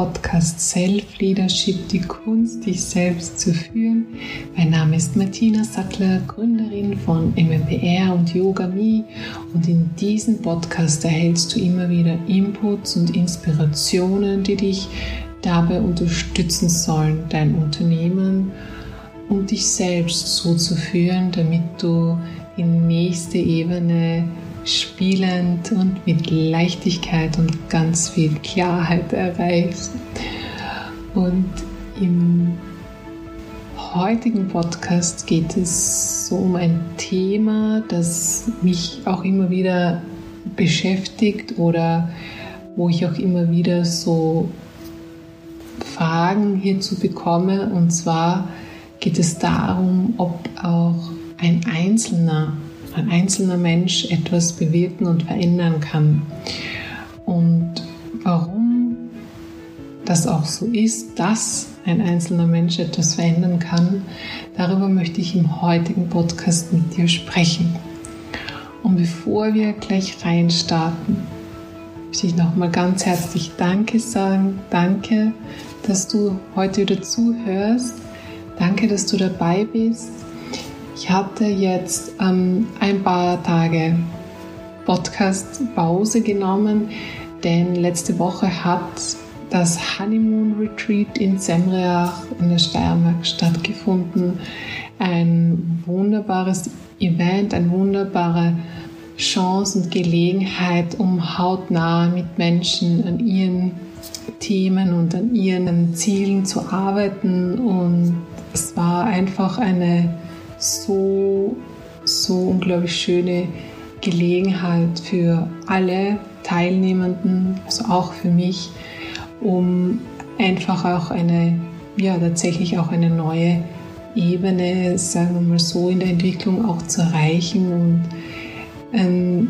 Podcast Self-Leadership, die Kunst, dich selbst zu führen. Mein Name ist Martina Sattler, Gründerin von MMPR und Yoga Me diesem Podcast erhältst du immer wieder Inputs und Inspirationen, die dich dabei unterstützen sollen, dein Unternehmen und dich selbst so zu führen, damit du in nächste Ebene spielend und mit Leichtigkeit und ganz viel Klarheit erreichst. Und im heutigen Podcast geht es so um ein Thema, das mich auch immer wieder beschäftigt oder wo ich auch immer wieder so Fragen hierzu bekomme. Und zwar geht es darum, ob auch ein Einzelner ein einzelner Mensch etwas bewirken und verändern kann. Und das auch so ist, dass ein einzelner Mensch etwas verändern kann, darüber möchte ich im heutigen Podcast mit dir sprechen. Und bevor wir gleich reinstarten, möchte ich nochmal ganz herzlich Danke sagen. Danke, dass du heute wieder zuhörst. Danke, dass du dabei bist. Ich hatte jetzt ähm, ein paar Tage Podcast-Pause genommen, denn letzte Woche hat das Honeymoon Retreat in Semreach in der Steiermark stattgefunden. Ein wunderbares Event, eine wunderbare Chance und Gelegenheit, um hautnah mit Menschen an ihren Themen und an ihren Zielen zu arbeiten. Und es war einfach eine so, so unglaublich schöne Gelegenheit für alle Teilnehmenden, also auch für mich, um einfach auch eine, ja, tatsächlich auch eine neue Ebene, sagen wir mal so, in der Entwicklung auch zu erreichen. Und ähm,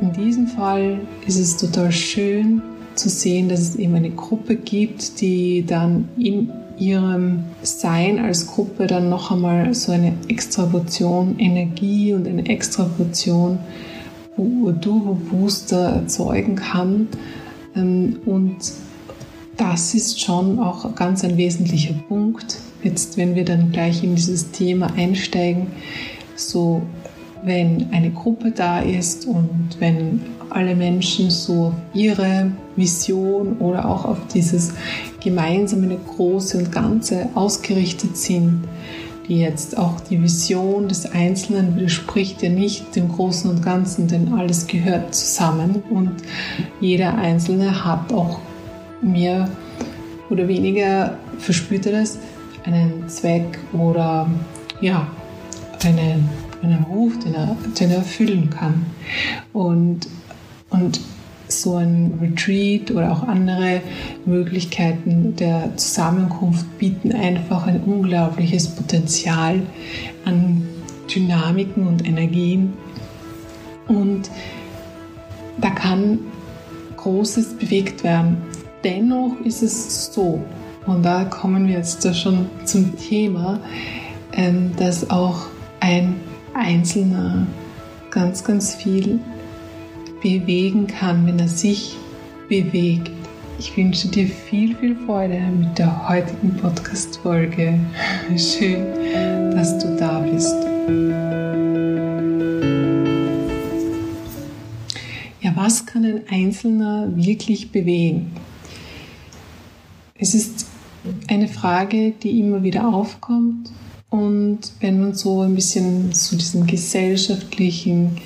in diesem Fall ist es total schön zu sehen, dass es eben eine Gruppe gibt, die dann in ihrem Sein als Gruppe dann noch einmal so eine extra Portion Energie und eine extra Portion Turbo-Booster erzeugen kann. Ähm, und das ist schon auch ganz ein wesentlicher Punkt. Jetzt, wenn wir dann gleich in dieses Thema einsteigen, so wenn eine Gruppe da ist und wenn alle Menschen so ihre Vision oder auch auf dieses gemeinsame, große und ganze ausgerichtet sind, die jetzt auch die Vision des Einzelnen widerspricht ja nicht dem Großen und Ganzen, denn alles gehört zusammen und jeder Einzelne hat auch mehr oder weniger, verspürt er das, einen Zweck oder ja, eine, einen Ruf, den er, den er erfüllen kann. Und und so ein Retreat oder auch andere Möglichkeiten der Zusammenkunft bieten einfach ein unglaubliches Potenzial an Dynamiken und Energien. Und da kann Großes bewegt werden. Dennoch ist es so, und da kommen wir jetzt schon zum Thema, ähm, dass auch ein Einzelner ganz, ganz viel bewegen kann, wenn er sich bewegt. Ich wünsche dir viel, viel Freude mit der heutigen Podcast-Folge. Schön, dass du da bist. Ja, was kann ein Einzelner wirklich bewegen? Es ist eine Frage, die immer wieder aufkommt. Und wenn man so ein bisschen zu diesem gesellschaftlichen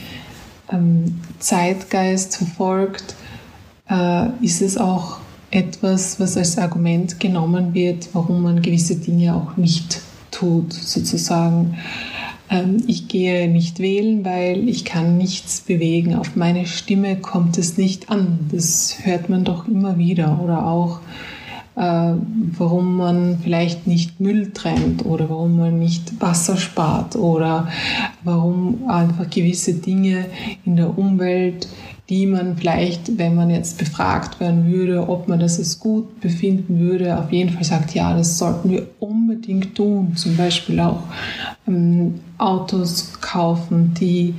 ähm, Zeitgeist verfolgt, äh, ist es auch etwas, was als Argument genommen wird, warum man gewisse Dinge auch nicht tut, sozusagen. Ähm, ich gehe nicht wählen, weil ich kann nichts bewegen. Auf meine Stimme kommt es nicht an. Das hört man doch immer wieder. Oder auch warum man vielleicht nicht Müll trennt oder warum man nicht Wasser spart oder warum einfach gewisse Dinge in der Umwelt die man vielleicht, wenn man jetzt befragt werden würde, ob man das als gut befinden würde, auf jeden Fall sagt, ja, das sollten wir unbedingt tun. Zum Beispiel auch ähm, Autos kaufen, die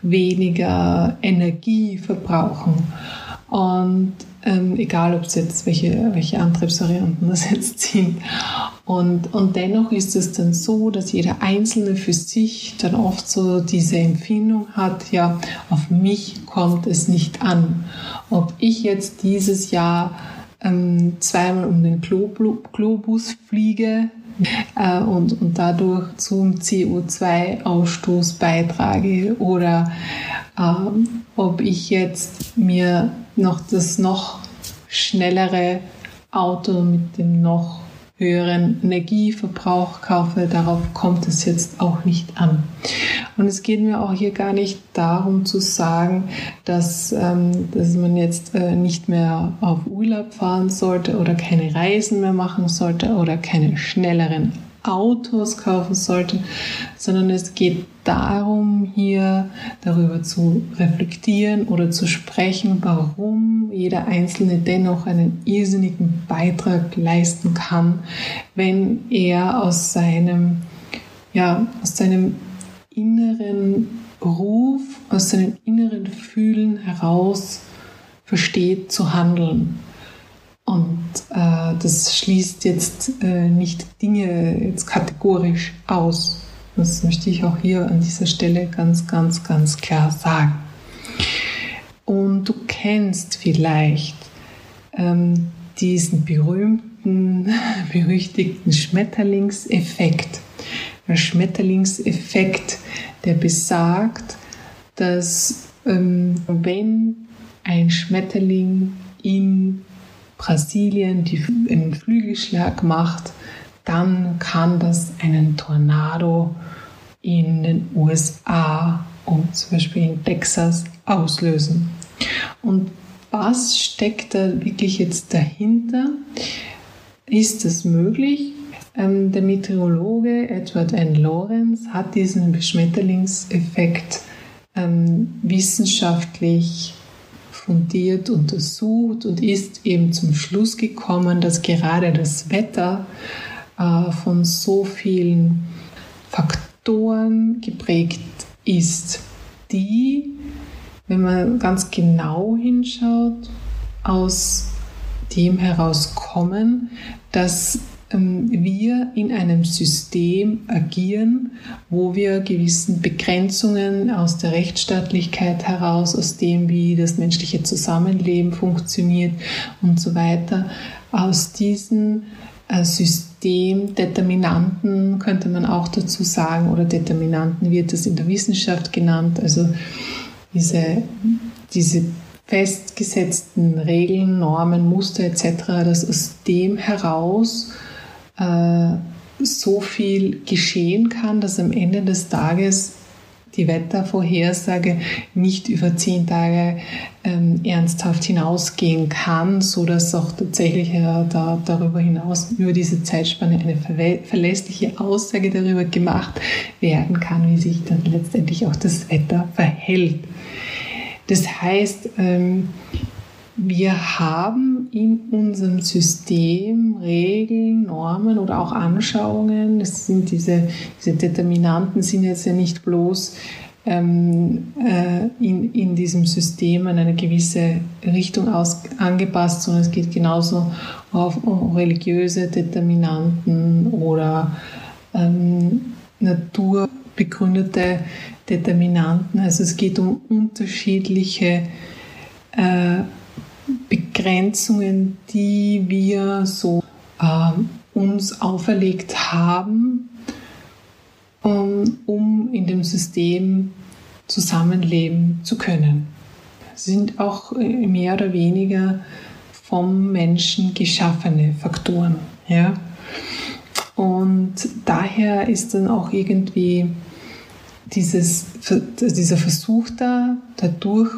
weniger Energie verbrauchen. Und ähm, egal ob es jetzt welche, welche Antriebsvarianten das jetzt sind. Und, und dennoch ist es dann so, dass jeder Einzelne für sich dann oft so diese Empfindung hat, ja, auf mich kommt es nicht an. Ob ich jetzt dieses Jahr ähm, zweimal um den Globus fliege, äh, und, und dadurch zum CO2-Ausstoß beitrage oder ähm, ob ich jetzt mir noch das noch schnellere Auto mit dem noch höheren Energieverbrauch kaufe, darauf kommt es jetzt auch nicht an. Und es geht mir auch hier gar nicht darum zu sagen, dass, ähm, dass man jetzt äh, nicht mehr auf Urlaub fahren sollte oder keine Reisen mehr machen sollte oder keine schnelleren Autos kaufen sollte, sondern es geht darum, hier darüber zu reflektieren oder zu sprechen, warum jeder Einzelne dennoch einen irrsinnigen Beitrag leisten kann, wenn er aus seinem, ja, aus seinem inneren Ruf, aus seinem inneren Fühlen heraus versteht zu handeln. Und äh, das schließt jetzt äh, nicht Dinge jetzt kategorisch aus. Das möchte ich auch hier an dieser Stelle ganz, ganz, ganz klar sagen. Und du kennst vielleicht ähm, diesen berühmten, berüchtigten Schmetterlingseffekt. Der Schmetterlingseffekt, der besagt, dass ähm, wenn ein Schmetterling in Brasilien die, einen Flügelschlag macht, dann kann das einen Tornado in den USA und zum Beispiel in Texas auslösen. Und was steckt da wirklich jetzt dahinter? Ist es möglich? Ähm, der Meteorologe Edward N. Lorenz hat diesen Schmetterlingseffekt ähm, wissenschaftlich fundiert untersucht und ist eben zum Schluss gekommen, dass gerade das Wetter äh, von so vielen Faktoren geprägt ist, die, wenn man ganz genau hinschaut, aus dem herauskommen, dass wir in einem System agieren, wo wir gewissen Begrenzungen aus der Rechtsstaatlichkeit heraus, aus dem, wie das menschliche Zusammenleben funktioniert und so weiter, aus diesen äh, Systemdeterminanten könnte man auch dazu sagen, oder Determinanten wird es in der Wissenschaft genannt, also diese, diese festgesetzten Regeln, Normen, Muster etc., dass aus dem heraus äh, so viel geschehen kann, dass am Ende des Tages die Wettervorhersage nicht über zehn Tage ähm, ernsthaft hinausgehen kann, so dass auch tatsächlich äh, da, darüber hinaus über diese Zeitspanne eine verlässliche Aussage darüber gemacht werden kann, wie sich dann letztendlich auch das Wetter verhält. Das heißt, ähm, wir haben in unserem System Regeln, Normen oder auch Anschauungen. Das sind diese, diese Determinanten sind jetzt ja nicht bloß ähm, äh, in, in diesem System an eine gewisse Richtung aus, angepasst, sondern es geht genauso auf religiöse Determinanten oder ähm, naturbegründete Determinanten. Also es geht um unterschiedliche äh, Begrenzungen, die wir so äh, uns auferlegt haben, um, um in dem System zusammenleben zu können. Sind auch äh, mehr oder weniger vom Menschen geschaffene Faktoren. Ja? Und daher ist dann auch irgendwie dieses, dieser Versuch da, dadurch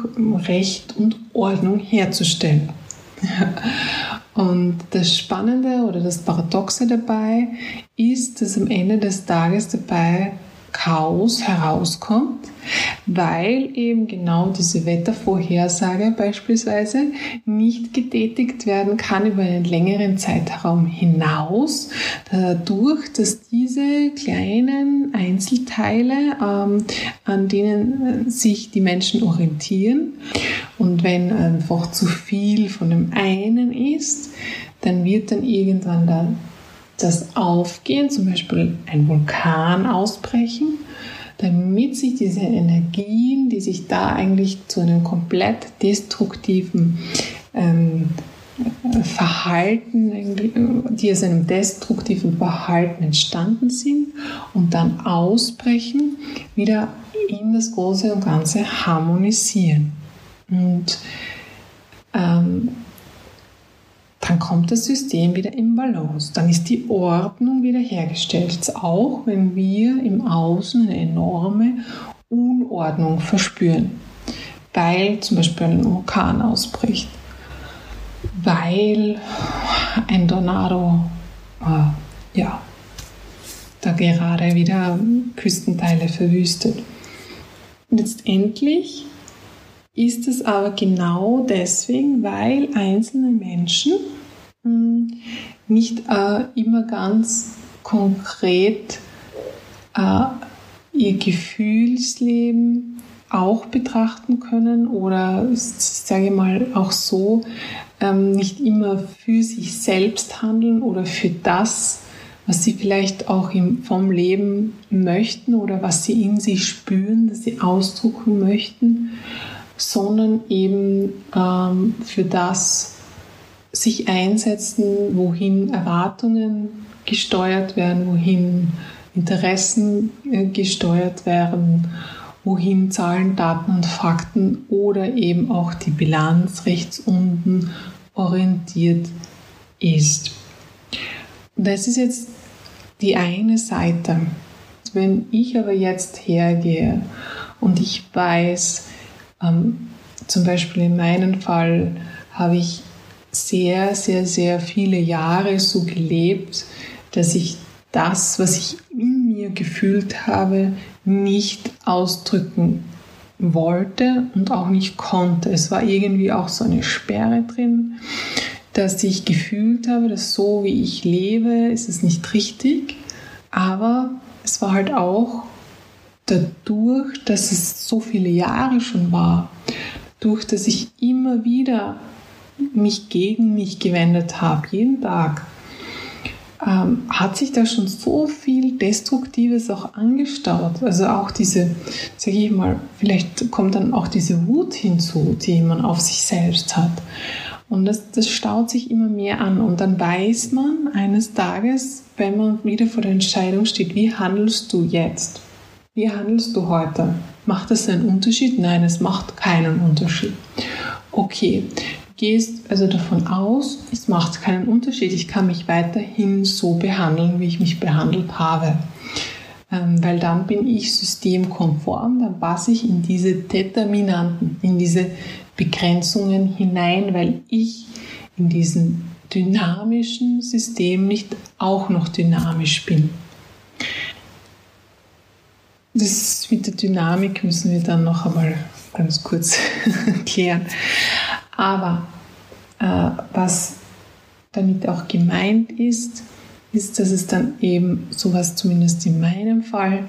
Recht und Ordnung herzustellen. Und das Spannende oder das Paradoxe dabei ist, dass am Ende des Tages dabei Chaos herauskommt, weil eben genau diese Wettervorhersage beispielsweise nicht getätigt werden kann über einen längeren Zeitraum hinaus, dadurch, dass diese kleinen Einzelteile, ähm, an denen sich die Menschen orientieren und wenn einfach zu viel von dem einen ist, dann wird dann irgendwann da das Aufgehen, zum Beispiel ein Vulkan ausbrechen, damit sich diese Energien, die sich da eigentlich zu einem komplett destruktiven ähm, Verhalten, die aus einem destruktiven Verhalten entstanden sind und dann ausbrechen, wieder in das Große und Ganze harmonisieren. Und ähm, dann kommt das System wieder in Balance. Dann ist die Ordnung wieder hergestellt, auch wenn wir im Außen eine enorme Unordnung verspüren, weil zum Beispiel ein Vulkan ausbricht, weil ein Tornado äh, ja, da gerade wieder Küstenteile verwüstet. Letztendlich ist es aber genau deswegen, weil einzelne Menschen hm, nicht äh, immer ganz konkret äh, ihr Gefühlsleben auch betrachten können oder sage ich mal auch so ähm, nicht immer für sich selbst handeln oder für das, was sie vielleicht auch im, vom Leben möchten oder was sie in sich spüren, dass sie ausdrucken möchten sondern eben ähm, für das sich einsetzen, wohin Erwartungen gesteuert werden, wohin Interessen äh, gesteuert werden, wohin Zahlen, Daten und Fakten oder eben auch die Bilanz rechts unten orientiert ist. Das ist jetzt die eine Seite. Wenn ich aber jetzt hergehe und ich weiß, ähm, zum Beispiel in meinem Fall habe ich sehr, sehr, sehr viele Jahre so gelebt, dass ich das, was ich in mir gefühlt habe, nicht ausdrücken wollte und auch nicht konnte. Es war irgendwie auch so eine Sperre drin, dass ich gefühlt habe, dass so wie ich lebe, ist es nicht richtig, aber es war halt auch dadurch, dass es so viele Jahre schon war, durch dass ich immer wieder mich gegen mich gewendet habe, jeden Tag, ähm, hat sich da schon so viel Destruktives auch angestaut. Also auch diese, sage ich mal, vielleicht kommt dann auch diese Wut hinzu, die man auf sich selbst hat. Und das, das staut sich immer mehr an. Und dann weiß man eines Tages, wenn man wieder vor der Entscheidung steht, wie handelst du jetzt? Wie handelst du heute? Macht das einen Unterschied? Nein, es macht keinen Unterschied. Okay, du gehst also davon aus, es macht keinen Unterschied. Ich kann mich weiterhin so behandeln, wie ich mich behandelt habe. Ähm, weil dann bin ich systemkonform, dann passe ich in diese Determinanten, in diese Begrenzungen hinein, weil ich in diesem dynamischen System nicht auch noch dynamisch bin. Das mit der Dynamik müssen wir dann noch einmal ganz kurz klären. Aber äh, was damit auch gemeint ist, ist, dass es dann eben sowas zumindest in meinem Fall,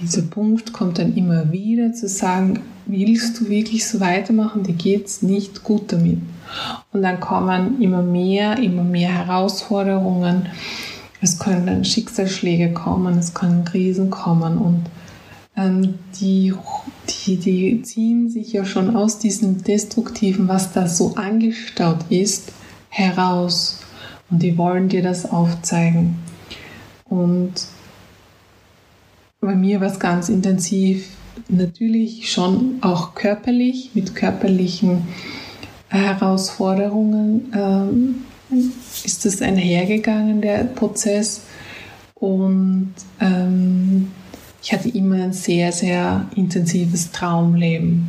dieser Punkt kommt dann immer wieder zu sagen, willst du wirklich so weitermachen, dir geht es nicht gut damit. Und dann kommen immer mehr, immer mehr Herausforderungen. Es können dann Schicksalsschläge kommen, es können Krisen kommen und ähm, die, die, die ziehen sich ja schon aus diesem Destruktiven, was da so angestaut ist, heraus. Und die wollen dir das aufzeigen. Und bei mir war es ganz intensiv, natürlich schon auch körperlich, mit körperlichen Herausforderungen ähm, ist das einhergegangen, der Prozess. Und ähm, ich hatte immer ein sehr, sehr intensives Traumleben.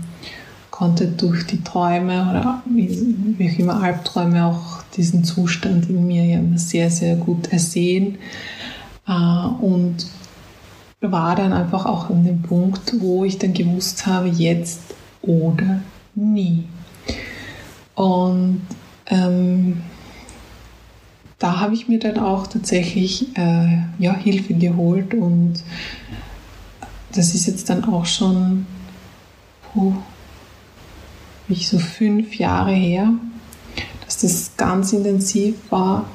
konnte durch die Träume oder wie, auch immer Albträume auch diesen Zustand in mir ja immer sehr, sehr gut ersehen äh, und war dann einfach auch an dem Punkt, wo ich dann gewusst habe, jetzt oder nie. Und ähm, da habe ich mir dann auch tatsächlich äh, ja, Hilfe geholt und das ist jetzt dann auch schon puh, wie so fünf Jahre her, dass das ganz intensiv war.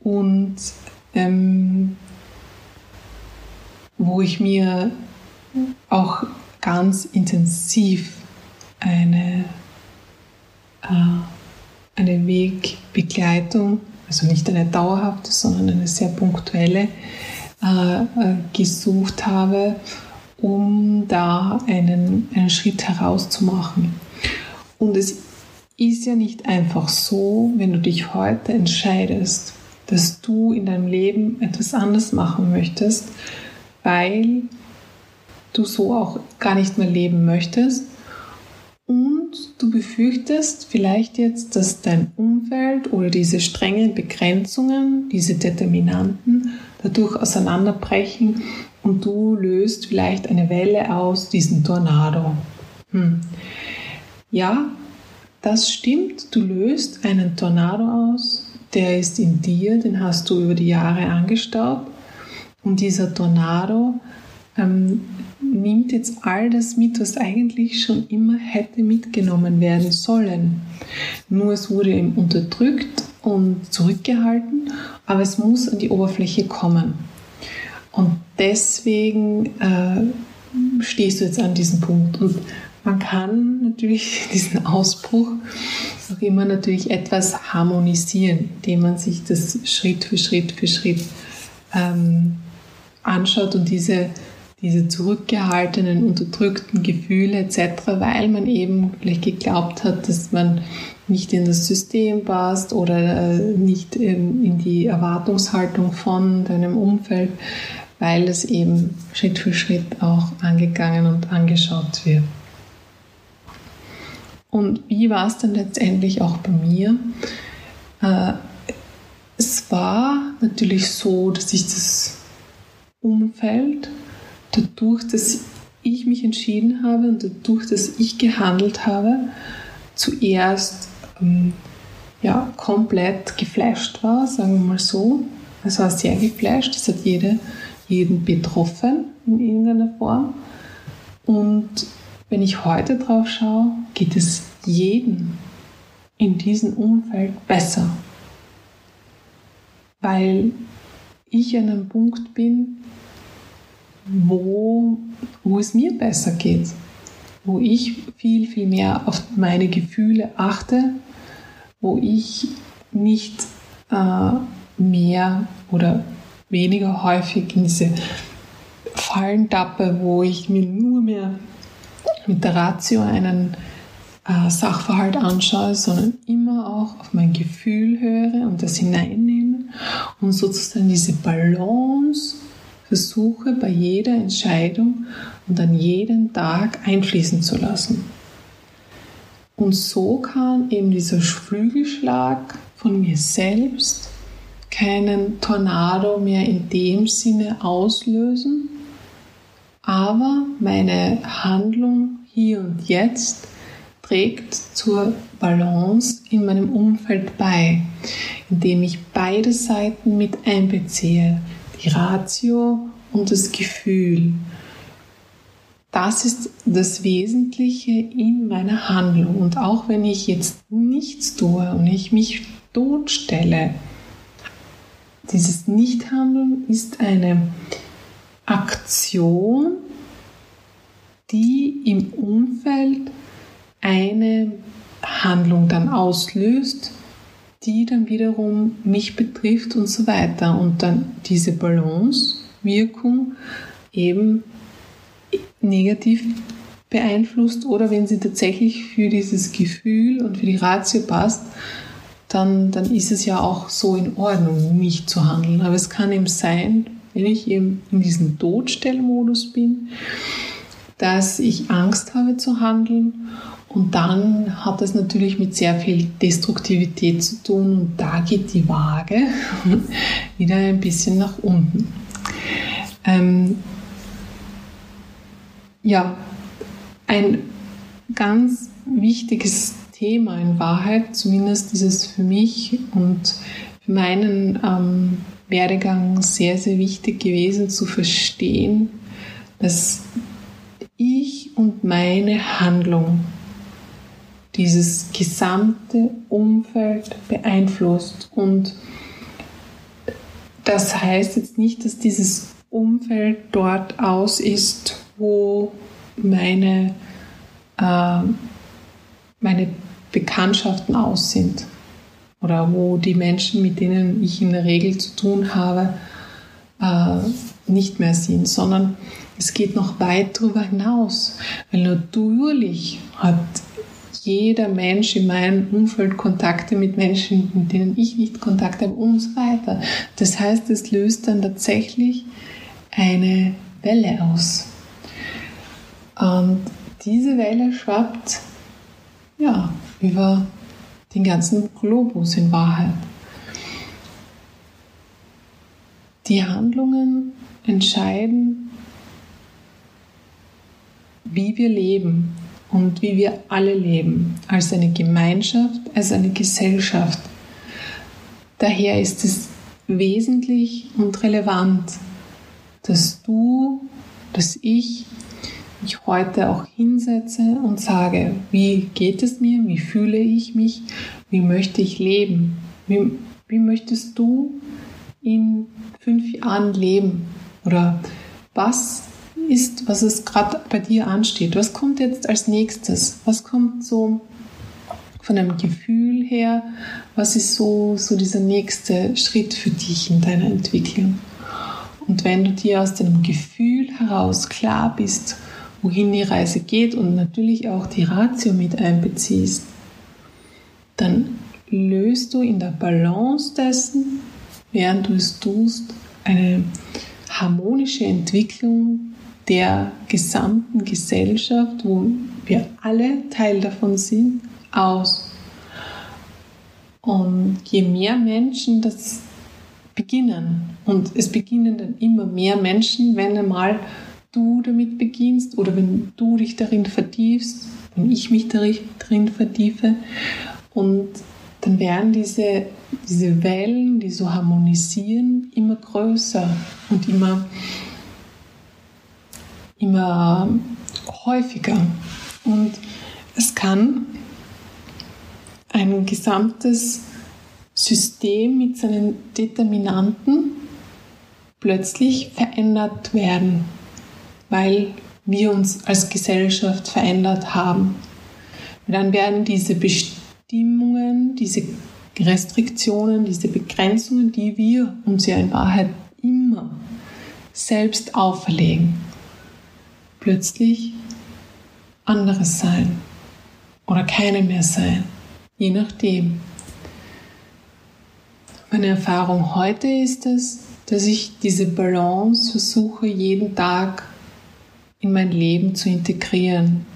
Und ähm, wo ich mir auch ganz intensiv eine, äh, eine Wegbegleitung, also nicht eine dauerhafte, sondern eine sehr punktuelle, äh, äh, gesucht habe, um da einen, einen Schritt herauszumachen. Und es ist ja nicht einfach so, wenn du dich heute entscheidest, dass du in deinem Leben etwas anders machen möchtest, weil du so auch gar nicht mehr leben möchtest und du befürchtest vielleicht jetzt, dass dein Umfeld oder diese strengen Begrenzungen, diese Determinanten dadurch auseinanderbrechen und du löst vielleicht eine Welle aus, diesen Tornado. Hm. Ja, das stimmt, du löst einen Tornado aus, der ist in dir, den hast du über die Jahre angestaubt und dieser Tornado ähm, nimmt jetzt all das mit, was eigentlich schon immer hätte mitgenommen werden sollen. Nur es wurde ihm unterdrückt und zurückgehalten, aber es muss an die Oberfläche kommen. Und deswegen äh, stehst du jetzt an diesem Punkt. Und man kann natürlich diesen Ausbruch auch immer natürlich etwas harmonisieren, indem man sich das Schritt für Schritt für Schritt ähm, anschaut und diese, diese zurückgehaltenen, unterdrückten Gefühle etc., weil man eben vielleicht geglaubt hat, dass man nicht in das System passt oder äh, nicht in, die Erwartungshaltung von deinem Umfeld, weil es eben Schritt für Schritt auch angegangen und angeschaut wird. Und wie war es dann letztendlich auch bei mir? Äh, es war natürlich so, dass ich das Umfeld, dadurch, dass ich mich entschieden habe und dadurch, dass ich gehandelt habe, zuerst ja, komplett geflasht war, sagen wir mal so. Es war sehr geflasht, es hat jede, jeden betroffen in irgendeiner Form. Und wenn ich heute drauf schaue, geht es jedem in diesem Umfeld besser. Weil ich an einem Punkt bin, wo, wo es mir besser geht, wo ich viel, viel mehr auf meine Gefühle achte, wo ich nicht äh, mehr oder weniger häufig in diese Fallen tappe, wo ich mir nur mehr mit der Ratio einen äh, Sachverhalt anschaue, sondern immer auch auf mein Gefühl höre und das hineinnehme und sozusagen diese Balance versuche bei jeder Entscheidung und an jeden Tag einfließen zu lassen. Und so kann eben dieser Flügelschlag von mir selbst keinen Tornado mehr in dem Sinne auslösen, aber meine Handlung hier und jetzt trägt zur Balance in meinem Umfeld bei, indem ich beide Seiten mit einbeziehe, die Ratio und das Gefühl. Das ist das Wesentliche in meiner Handlung. Und auch wenn ich jetzt nichts tue und ich mich totstelle, dieses Nichthandeln ist eine Aktion, die im Umfeld eine Handlung dann auslöst, die dann wiederum mich betrifft und so weiter. Und dann diese Balance-Wirkung eben negativ beeinflusst oder wenn sie tatsächlich für dieses Gefühl und für die Ratio passt, dann, dann ist es ja auch so in Ordnung, nicht zu handeln. Aber es kann eben sein, wenn ich eben in diesem Todstellmodus bin, dass ich Angst habe zu handeln Und dann hat das natürlich mit sehr viel Destruktivität zu tun und da geht die Waage wieder ein bisschen nach unten. Ähm, ja, ein ganz wichtiges Thema in Wahrheit, zumindest ist es für mich und für meinen ähm, Werdegang sehr, sehr wichtig gewesen zu verstehen, dass ich und meine Handlung dieses gesamte Umfeld beeinflusst. Und das heißt jetzt nicht, dass dieses Umfeld dort aus ist, wo meine, äh, meine Bekanntschaften aus sind oder wo die Menschen, mit denen ich in der Regel zu tun habe, äh, nicht mehr sind, sondern es geht noch weit darüber hinaus, weil natürlich hat jeder Mensch in meinem Umfeld Kontakte mit Menschen, mit denen ich nicht Kontakt habe und so weiter. Das heißt, es löst dann tatsächlich eine Welle aus. Und diese Welle schwappt ja, über den ganzen Globus in Wahrheit. Die Handlungen entscheiden, wie wir leben und wie wir alle leben, als eine Gemeinschaft, als eine Gesellschaft. Daher ist es wesentlich und relevant, dass du, dass ich mich heute auch hinsetze und sage, wie geht es mir, wie fühle ich mich, wie möchte ich leben, wie, wie möchtest du in fünf Jahren leben oder was ist, was es gerade bei dir ansteht. Was kommt jetzt als nächstes? Was kommt so von einem Gefühl her? Was ist so, so dieser nächste Schritt für dich in deiner Entwicklung? Und wenn du dir aus deinem Gefühl heraus klar bist, wohin die Reise geht und natürlich auch die Ratio mit einbeziehst, dann löst du in der Balance dessen, während du es tust, eine harmonische Entwicklung der gesamten Gesellschaft, wo wir alle Teil davon sind, aus. Und je mehr Menschen das beginnen, und es beginnen dann immer mehr Menschen, wenn einmal du damit beginnst oder wenn du dich darin vertiefst, wenn ich mich darin vertiefe, und dann werden diese, diese Wellen, die so harmonisieren, immer größer und immer immer häufiger. Und es kann ein gesamtes System mit seinen Determinanten plötzlich verändert werden, weil wir uns als Gesellschaft verändert haben. Und dann werden diese Bestimmungen, diese Restriktionen, diese Begrenzungen, die wir uns ja in Wahrheit immer selbst auferlegen, plötzlich anderes sein oder keine mehr sein, je nachdem. Meine Erfahrung heute ist es, dass ich diese Balance versuche jeden Tag in mein Leben zu integrieren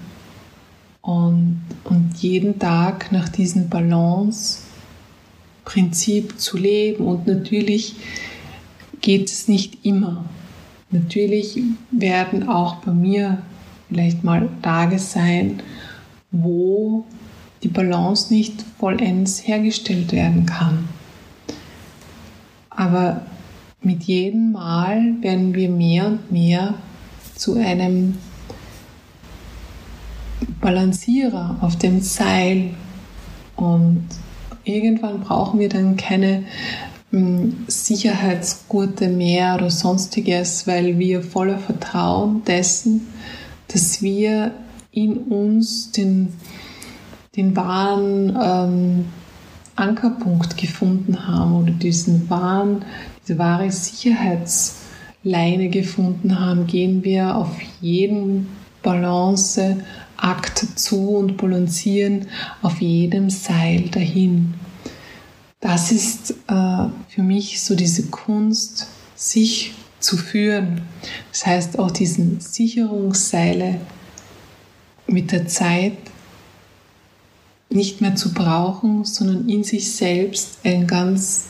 und, und jeden Tag nach diesem Balance-Prinzip zu leben. Und natürlich geht es nicht immer. Natürlich werden auch bei mir vielleicht mal Tage sein, wo die Balance nicht vollends hergestellt werden kann. Aber mit jedem Mal werden wir mehr und mehr zu einem Balancierer auf dem Seil. Und irgendwann brauchen wir dann keine Sicherheitsgurte mehr oder sonstiges, weil wir voller Vertrauen dessen, dass wir in uns den, den wahren ähm, Ankerpunkt gefunden haben oder diesen wahren, diese wahre Sicherheitsleine gefunden haben, gehen wir auf jeden Balanceakt zu und balancieren auf jedem Seil dahin das ist äh, für mich so diese Kunst, sich zu führen. Das heißt auch diesen Sicherungsseile mit der Zeit nicht mehr zu brauchen, sondern in sich selbst ein ganz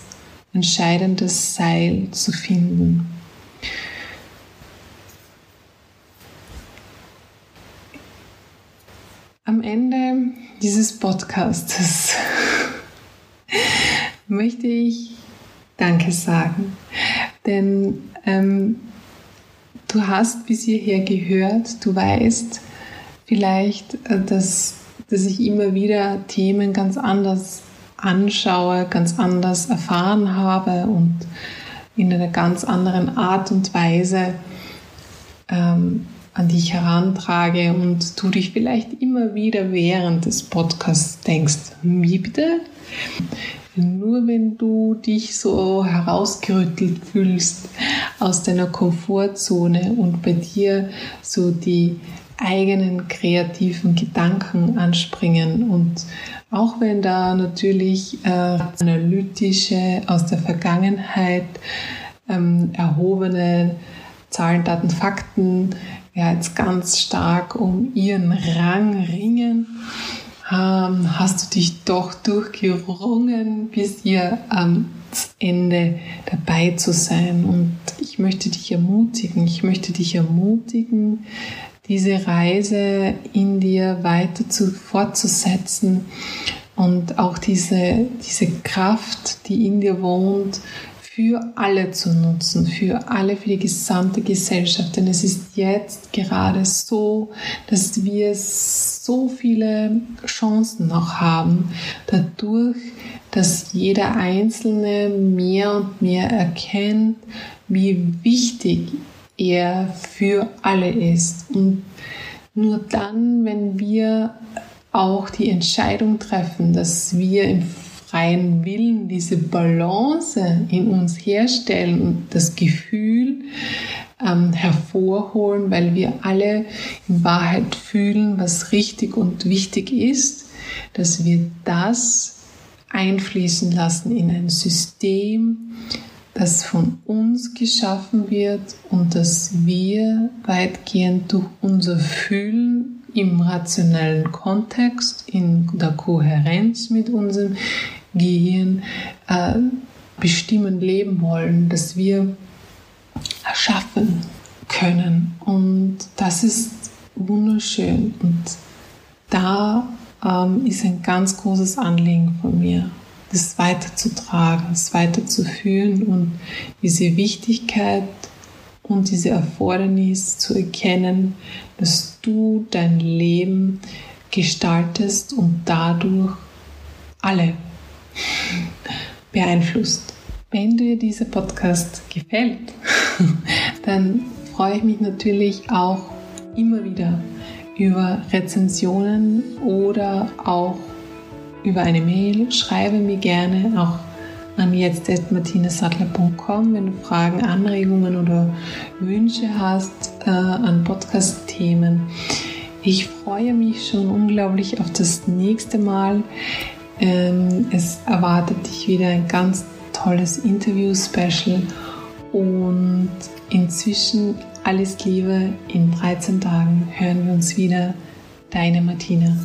entscheidendes Seil zu finden. Am Ende dieses Podcasts möchte ich Danke sagen, denn ähm, du hast bis hierher gehört, du weißt vielleicht, äh, dass, dass ich immer wieder Themen ganz anders anschaue, ganz anders erfahren habe und in einer ganz anderen Art und Weise ähm, an dich herantrage und du dich vielleicht immer wieder während des Podcasts denkst, wie bitte? Nur wenn du dich so herausgerüttelt fühlst aus deiner Komfortzone und bei dir so die eigenen kreativen Gedanken anspringen und auch wenn da natürlich äh, analytische aus der Vergangenheit ähm, erhobene Zahlen, Daten, Fakten ja jetzt ganz stark um ihren Rang ringen, ähm, hast du dich doch durchgerungen, bis hier am Ende dabei zu sein. Und ich möchte dich ermutigen, ich möchte dich ermutigen, diese Reise in dir weiter zu, fortzusetzen und auch diese, diese Kraft, die in dir wohnt, für alle zu nutzen, für alle, für die gesamte Gesellschaft. Denn es ist jetzt gerade so, dass wir so viele Chancen noch haben, dadurch, dass jeder Einzelne mehr und mehr erkennt, wie wichtig er für alle ist. Und nur dann, wenn wir auch die Entscheidung treffen, dass wir im freien Willen diese Balance in uns herstellen und das Gefühl ähm, hervorholen, weil wir alle in Wahrheit fühlen, was richtig und wichtig ist, dass wir das einfließen lassen in ein System, das von uns geschaffen wird und dass wir weitgehend durch unser Fühlen im rationellen Kontext, in der Kohärenz mit unserem Gehirn äh, bestimmen leben wollen, dass wir erschaffen können. Und das ist wunderschön. Und da ähm, ist ein ganz großes Anliegen von mir, das weiterzutragen, das weiterzuführen und diese Wichtigkeit und diese Erfordernis zu erkennen, dass du dein Leben gestaltest und dadurch alle beeinflusst. Wenn dir dieser Podcast gefällt, dann freue ich mich natürlich auch immer wieder über Rezensionen oder auch über eine Mail. Schreibe mir gerne auch an jetzt.martinesattler.com, wenn du Fragen, Anregungen oder Wünsche hast äh, an Podcast-Themen. Ich freue mich schon unglaublich auf das nächste Mal. Ähm, es erwartet dich wieder ein ganz tolles Interview-Special und inzwischen alles Liebe. In 13 Tagen hören wir uns wieder. Deine Martina.